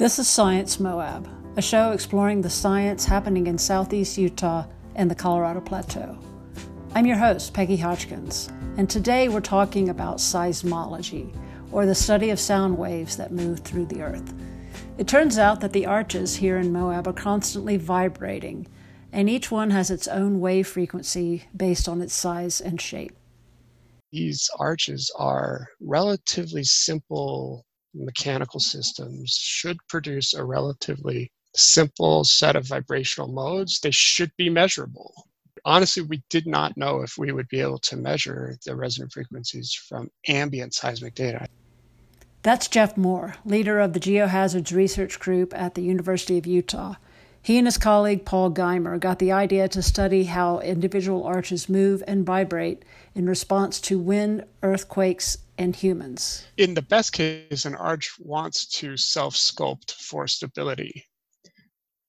This is Science Moab, a show exploring the science happening in southeast Utah and the Colorado Plateau. I'm your host, Peggy Hodgkins, and today we're talking about seismology, or the study of sound waves that move through the earth. It turns out that the arches here in Moab are constantly vibrating, and each one has its own wave frequency based on its size and shape. These arches are relatively simple mechanical systems should produce a relatively simple set of vibrational modes. They should be measurable. Honestly, we did not know if we would be able to measure the resonant frequencies from ambient seismic data. That's Jeff Moore, leader of the Geohazards Research Group at the University of Utah. He and his colleague Paul Geimer got the idea to study how individual arches move and vibrate in response to wind, earthquakes, and humans. In the best case, an arch wants to self sculpt for stability.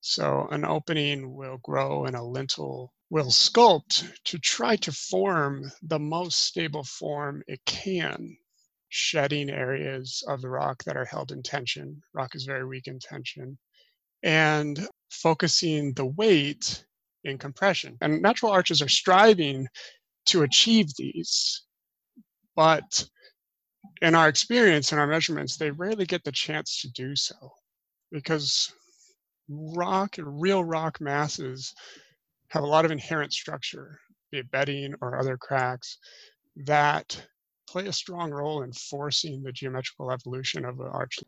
So an opening will grow and a lintel will sculpt to try to form the most stable form it can, shedding areas of the rock that are held in tension. Rock is very weak in tension. And focusing the weight in compression. And natural arches are striving to achieve these. But in our experience and our measurements, they rarely get the chance to do so because rock, and real rock masses have a lot of inherent structure, be it bedding or other cracks, that play a strong role in forcing the geometrical evolution of an arch.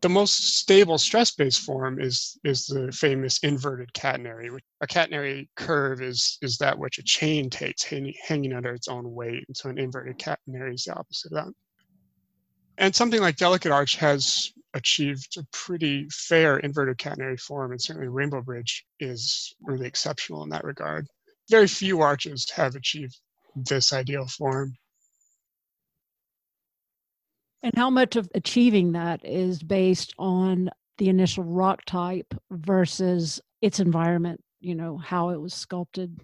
The most stable stress-based form is is the famous inverted catenary. A catenary curve is is that which a chain takes hanging, hanging under its own weight, and so an inverted catenary is the opposite of that and something like Delicate Arch has achieved a pretty fair inverted catenary form, and certainly Rainbow Bridge is really exceptional in that regard. Very few arches have achieved this ideal form. And how much of achieving that is based on the initial rock type versus its environment, you know, how it was sculpted?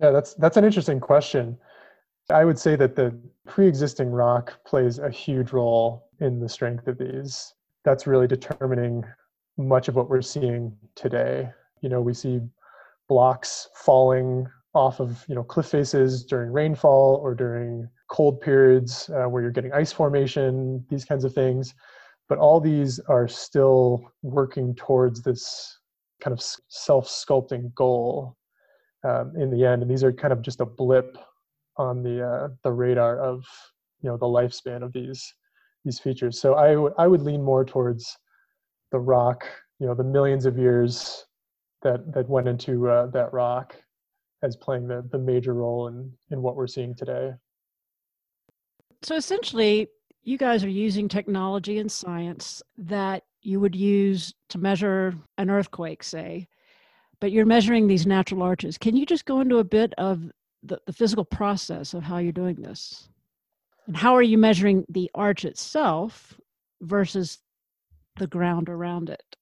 Yeah, that's that's an interesting question. I would say that the pre-existing rock plays a huge role in the strength of these. That's really determining much of what we're seeing today. You know, we see blocks falling off of you know cliff faces during rainfall or during cold periods uh, where you're getting ice formation, these kinds of things. But all these are still working towards this kind of self-sculpting goal um, in the end. And these are kind of just a blip on the uh, the radar of you know the lifespan of these these features. So I, w- I would lean more towards the rock, you know, the millions of years that that went into uh, that rock as playing the the major role in in what we're seeing today. So essentially, you guys are using technology and science that you would use to measure an earthquake, say, but you're measuring these natural arches. Can you just go into a bit of the, the physical process of how you're doing this? And how are you measuring the arch itself versus the ground around it?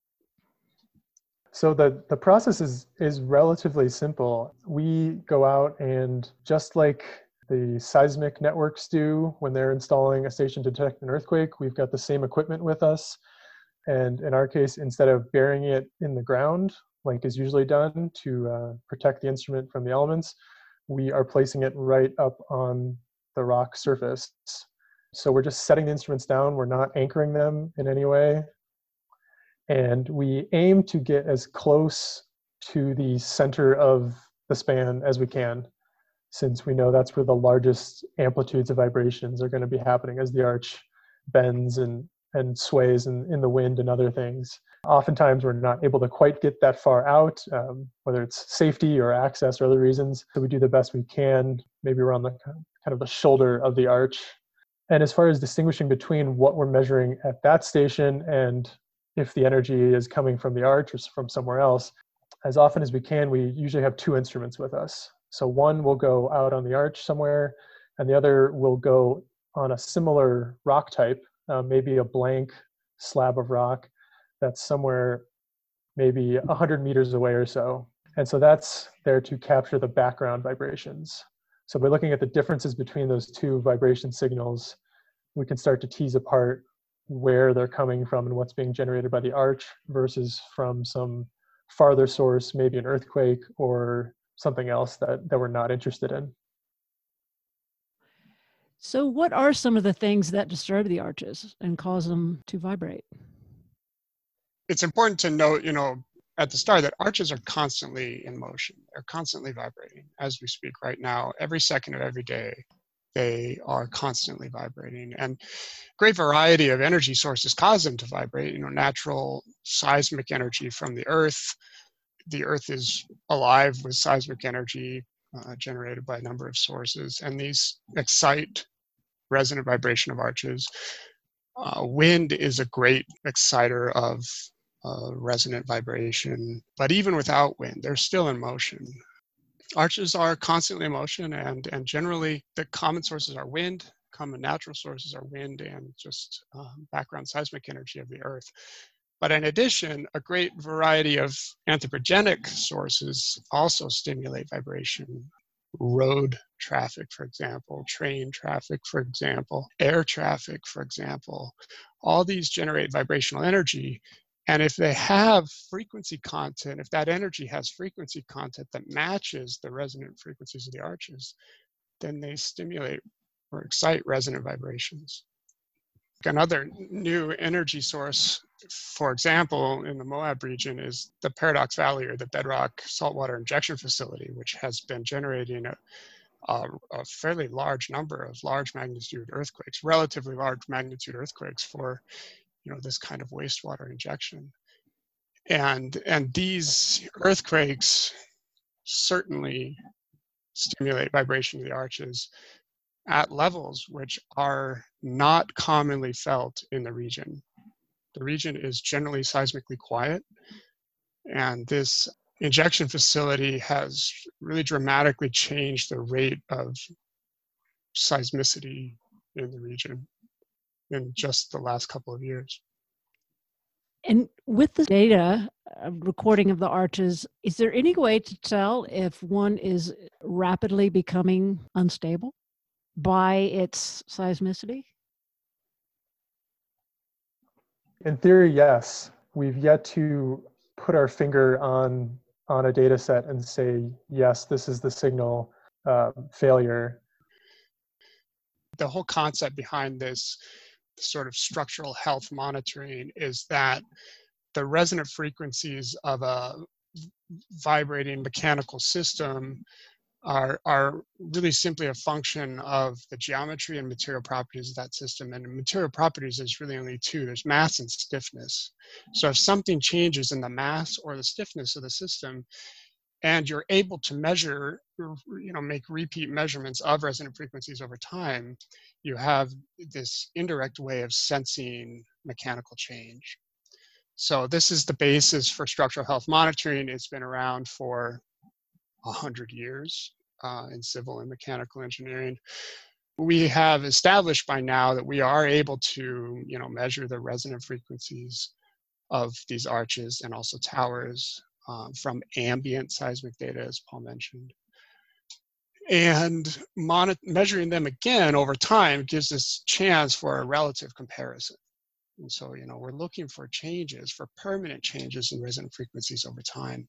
So the, the process is is relatively simple. We go out and just like the seismic networks do when they're installing a station to detect an earthquake we've got the same equipment with us and in our case instead of burying it in the ground like is usually done to uh, protect the instrument from the elements we are placing it right up on the rock surface. So we're just setting the instruments down. We're not anchoring them in any way. And we aim to get as close to the center of the span as we can, since we know that's where the largest amplitudes of vibrations are going to be happening as the arch bends and, and sways in, in the wind and other things. Oftentimes, we're not able to quite get that far out, um, whether it's safety or access or other reasons. So we do the best we can, maybe around the kind of the shoulder of the arch. And as far as distinguishing between what we're measuring at that station and if the energy is coming from the arch or from somewhere else, as often as we can, we usually have two instruments with us. So one will go out on the arch somewhere, and the other will go on a similar rock type, uh, maybe a blank slab of rock, that's somewhere maybe 100 meters away or so. And so that's there to capture the background vibrations. So by looking at the differences between those two vibration signals, we can start to tease apart where they're coming from and what's being generated by the arch versus from some farther source, maybe an earthquake or something else that, that we're not interested in. So, what are some of the things that disturb the arches and cause them to vibrate? It's important to note, you know, at the start that arches are constantly in motion. They're constantly vibrating as we speak right now, every second of every day. They are constantly vibrating, and great variety of energy sources cause them to vibrate. You know, natural seismic energy from the Earth. The Earth is alive with seismic energy uh, generated by a number of sources, and these excite resonant vibration of arches. Uh, wind is a great exciter of uh, resonant vibration, but even without wind, they're still in motion. Arches are constantly in motion, and, and generally the common sources are wind, common natural sources are wind and just um, background seismic energy of the earth. But in addition, a great variety of anthropogenic sources also stimulate vibration road traffic, for example, train traffic, for example, air traffic, for example. All these generate vibrational energy. And if they have frequency content, if that energy has frequency content that matches the resonant frequencies of the arches, then they stimulate or excite resonant vibrations. Another new energy source, for example, in the Moab region is the Paradox Valley or the Bedrock Saltwater Injection Facility, which has been generating a, a, a fairly large number of large magnitude earthquakes, relatively large magnitude earthquakes for you know, this kind of wastewater injection. And, and these earthquakes certainly stimulate vibration of the arches at levels which are not commonly felt in the region. The region is generally seismically quiet, and this injection facility has really dramatically changed the rate of seismicity in the region in just the last couple of years. And with the data uh, recording of the arches, is there any way to tell if one is rapidly becoming unstable? By its seismicity? In theory, yes. We've yet to put our finger on on a data set and say, yes, this is the signal uh, failure. The whole concept behind this sort of structural health monitoring is that the resonant frequencies of a vibrating mechanical system are, are really simply a function of the geometry and material properties of that system. And material properties is really only two, there's mass and stiffness. So if something changes in the mass or the stiffness of the system, and you're able to measure, you know, make repeat measurements of resonant frequencies over time, you have this indirect way of sensing mechanical change. So this is the basis for structural health monitoring. It's been around for 100 years uh, in civil and mechanical engineering. We have established by now that we are able to, you know, measure the resonant frequencies of these arches and also towers um, from ambient seismic data, as Paul mentioned. And measuring them again over time gives us chance for a relative comparison. And so, you know, we're looking for changes, for permanent changes in resonant frequencies over time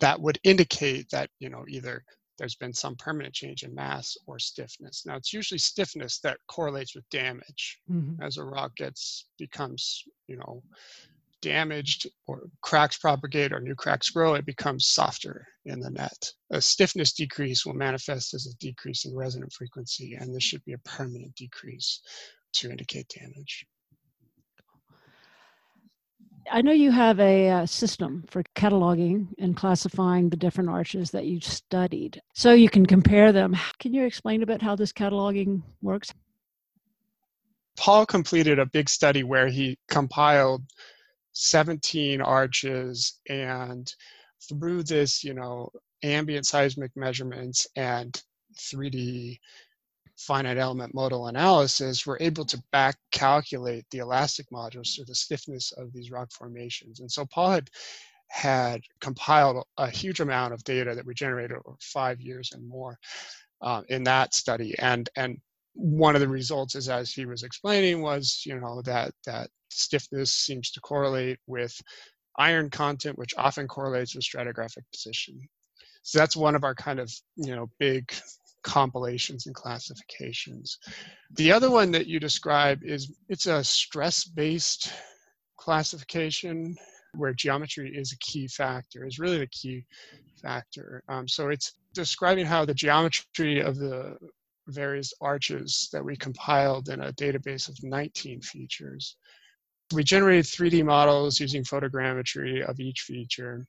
that would indicate that you know either there's been some permanent change in mass or stiffness. Now it's usually stiffness that correlates with damage. Mm-hmm. As a rock gets becomes you know damaged or cracks propagate or new cracks grow, it becomes softer in the net. A stiffness decrease will manifest as a decrease in resonant frequency, and this should be a permanent decrease to indicate damage. I know you have a, uh, system for cataloging and classifying the different arches that you've studied, so you can compare them. Can you explain a bit how this cataloging works? Paul completed a big study where he compiled 17 arches and through this, you know, ambient seismic measurements and 3D finite element modal analysis, we're able to back calculate the elastic modulus to the stiffness of these rock formations. And so Paul had had compiled a huge amount of data that we generated over five years and more uh, in that study. And, and one of the results is as he was explaining was you know that that stiffness seems to correlate with iron content which often correlates with stratigraphic position so that's one of our kind of you know big compilations and classifications the other one that you describe is it's a stress based classification where geometry is a key factor is really the key factor um, so it's describing how the geometry of the various arches that we compiled in a database of 19 features. We generated 3D models using photogrammetry of each feature.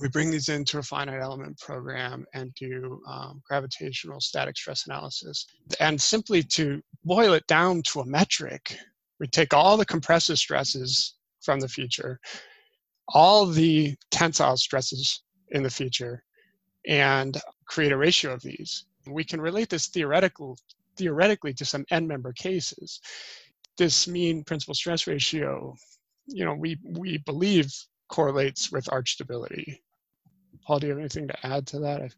We bring these into a finite element program and do um, gravitational static stress analysis. And simply to boil it down to a metric, we take all the compressive stresses from the future, all the tensile stresses in the future, and create a ratio of these. We can relate this theoretical, theoretically to some end-member cases. This mean principal stress ratio, you know, we, we believe correlates with arch stability. Paul, do you have anything to add to that?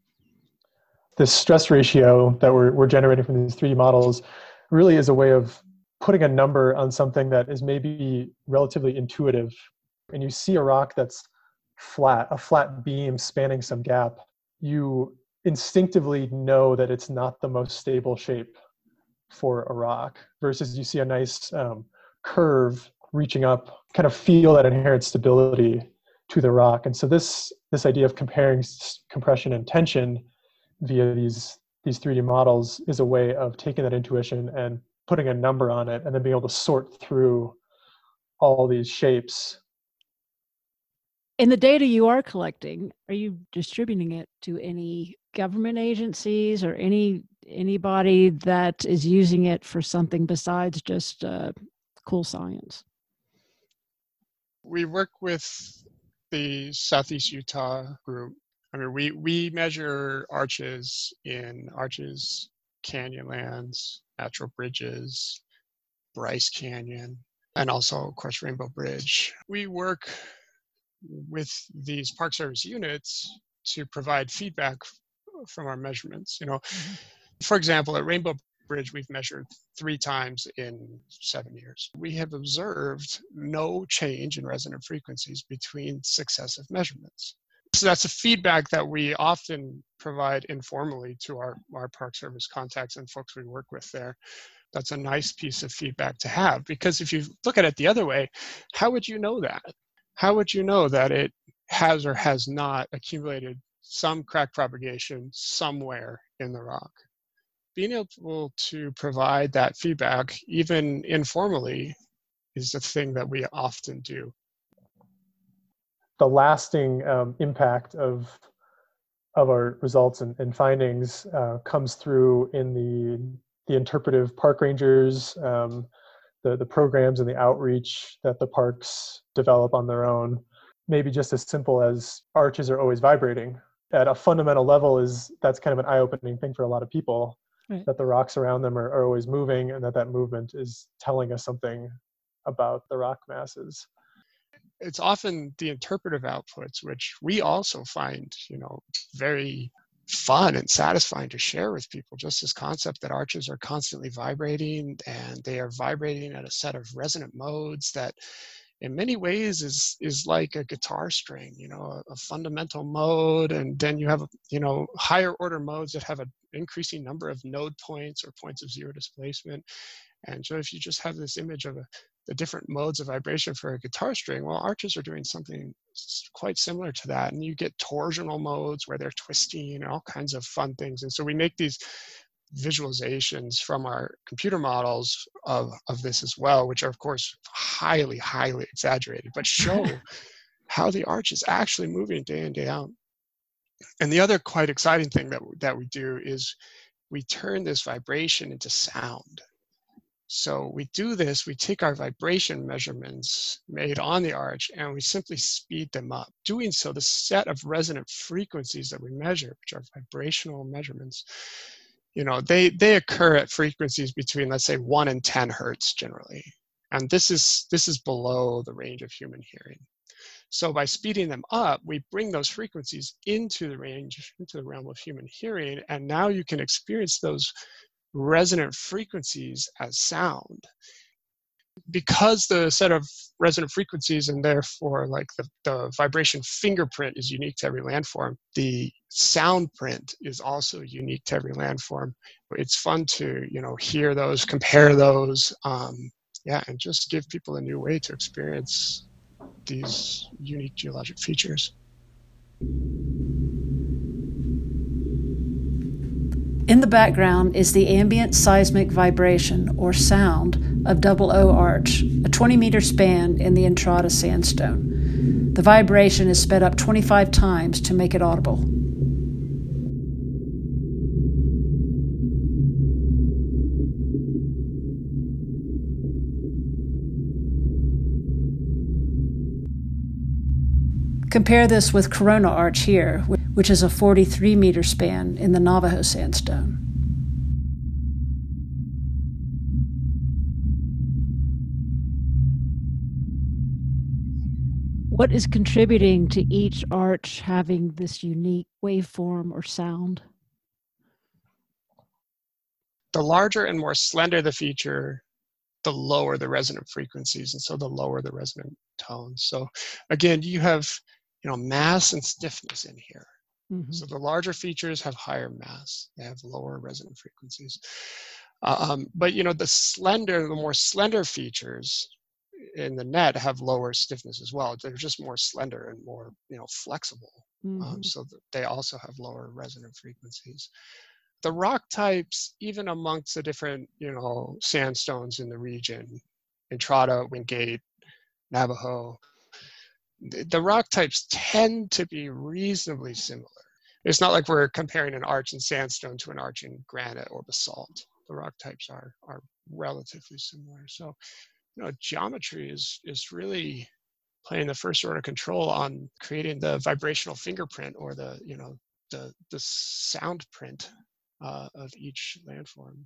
This stress ratio that we're, we're generating from these 3D models really is a way of putting a number on something that is maybe relatively intuitive. And you see a rock that's flat, a flat beam spanning some gap, you instinctively know that it's not the most stable shape for a rock versus you see a nice um, curve reaching up kind of feel that inherent stability to the rock and so this this idea of comparing compression and tension via these these 3d models is a way of taking that intuition and putting a number on it and then being able to sort through all these shapes in the data you are collecting are you distributing it to any government agencies or any anybody that is using it for something besides just uh, cool science? We work with the Southeast Utah group. I mean, we we measure arches in arches, canyonlands, natural bridges, Bryce Canyon, and also, of course, Rainbow Bridge. We work with these Park Service units to provide feedback from our measurements. You know, mm-hmm. for example, at Rainbow Bridge, we've measured three times in seven years. We have observed no change in resonant frequencies between successive measurements. So that's a feedback that we often provide informally to our, our Park Service contacts and folks we work with there. That's a nice piece of feedback to have because if you look at it the other way, how would you know that? How would you know that it has or has not accumulated some crack propagation somewhere in the rock. Being able to provide that feedback, even informally, is the thing that we often do. The lasting um, impact of of our results and, and findings uh, comes through in the the interpretive park rangers, um, the the programs and the outreach that the parks develop on their own. Maybe just as simple as arches are always vibrating at a fundamental level is that's kind of an eye-opening thing for a lot of people right. that the rocks around them are, are always moving and that that movement is telling us something about the rock masses it's often the interpretive outputs which we also find you know very fun and satisfying to share with people just this concept that arches are constantly vibrating and they are vibrating at a set of resonant modes that in many ways is is like a guitar string you know a, a, fundamental mode and then you have you know higher order modes that have an increasing number of node points or points of zero displacement. And so if you just have this image of a, the different modes of vibration for a guitar string well arches are doing something quite similar to that. And you get torsional modes where they're twisting and all kinds of fun things. And so we make these visualizations from our computer models of, of this as well, which are of course highly, highly exaggerated, but show how the arch is actually moving day in, day out. And the other quite exciting thing that, that we do is we turn this vibration into sound. So we do this, we take our vibration measurements made on the arch and we simply speed them up. Doing so, the set of resonant frequencies that we measure, which are vibrational measurements, you know they they occur at frequencies between let's say 1 and 10 hertz generally. And this is this is below the range of human hearing. So by speeding them up we bring those frequencies into the range into the realm of human hearing and now you can experience those resonant frequencies as sound because the set of resonant frequencies and therefore like the, the vibration fingerprint is unique to every landform the sound print is also unique to every landform. It's fun to you know hear those compare those um, yeah and just give people a new way to experience these unique geologic features In the background is the ambient seismic vibration, or sound, of Double O Arch, a 20 meter span in the Entrada sandstone. The vibration is sped up 25 times to make it audible. Compare this with Corona Arch here, which is a 43 meter span in the Navajo sandstone. What is contributing to each arch having this unique waveform or sound? The larger and more slender the feature, the lower the resonant frequencies, and so the lower the resonant tones. So again, you have you know mass and stiffness in here. Mm-hmm. So the larger features have higher mass; they have lower resonant frequencies. Um, but you know the slender, the more slender features in the net have lower stiffness as well. They're just more slender and more you know flexible, um, mm-hmm. um, so they also have lower resonant frequencies. The rock types, even amongst the different you know sandstones in the region, Entrada, Wingate, Navajo, the rock types tend to be reasonably similar. It's not like we're comparing an arch in sandstone to an arch in granite or basalt. The rock types are are relatively similar. So, you know, geometry is is really playing the first order control on creating the vibrational fingerprint or the you know the the sound print uh, of each landform.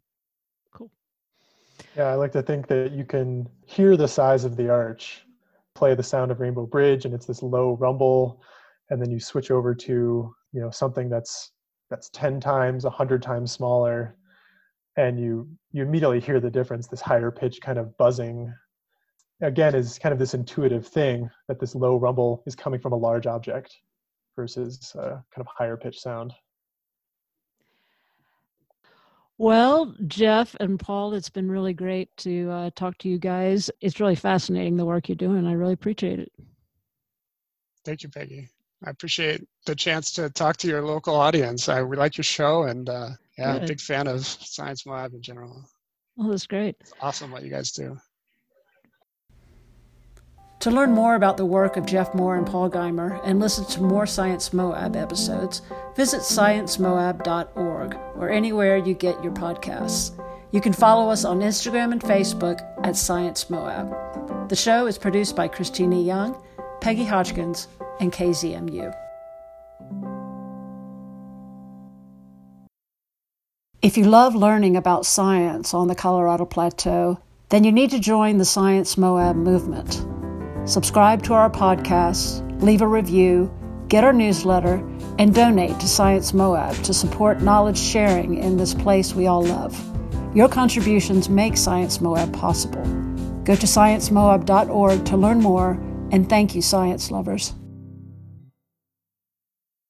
Cool. Yeah, I like to think that you can hear the size of the arch play the sound of Rainbow Bridge and it's this low rumble, and then you switch over to you know something that's that's 10 times 100 times smaller and you you immediately hear the difference this higher pitch kind of buzzing. Again is kind of this intuitive thing that this low rumble is coming from a large object versus a kind of higher pitch sound well, Jeff and Paul, it's been really great to uh, talk to you guys. It's really fascinating the work you're doing. I really appreciate it. Thank you, Peggy. I appreciate the chance to talk to your local audience. I we like your show, and uh, yeah, Good. big fan of Science Moab in general. Oh, that's great. It's awesome what you guys do. To learn more about the work of Jeff Moore and Paul Geimer and listen to more Science Moab episodes, visit sciencemoab.org or anywhere you get your podcasts. You can follow us on Instagram and Facebook at Science Moab. The show is produced by Christina Young, Peggy Hodgkins, and KZMU. If you love learning about science on the Colorado Plateau, then you need to join the Science Moab movement subscribe to our podcast, leave a review, get our newsletter, and donate to Science Moab to support knowledge sharing in this place we all love. Your contributions make Science Moab possible. Go to sciencemoab.org to learn more, and thank you, science lovers.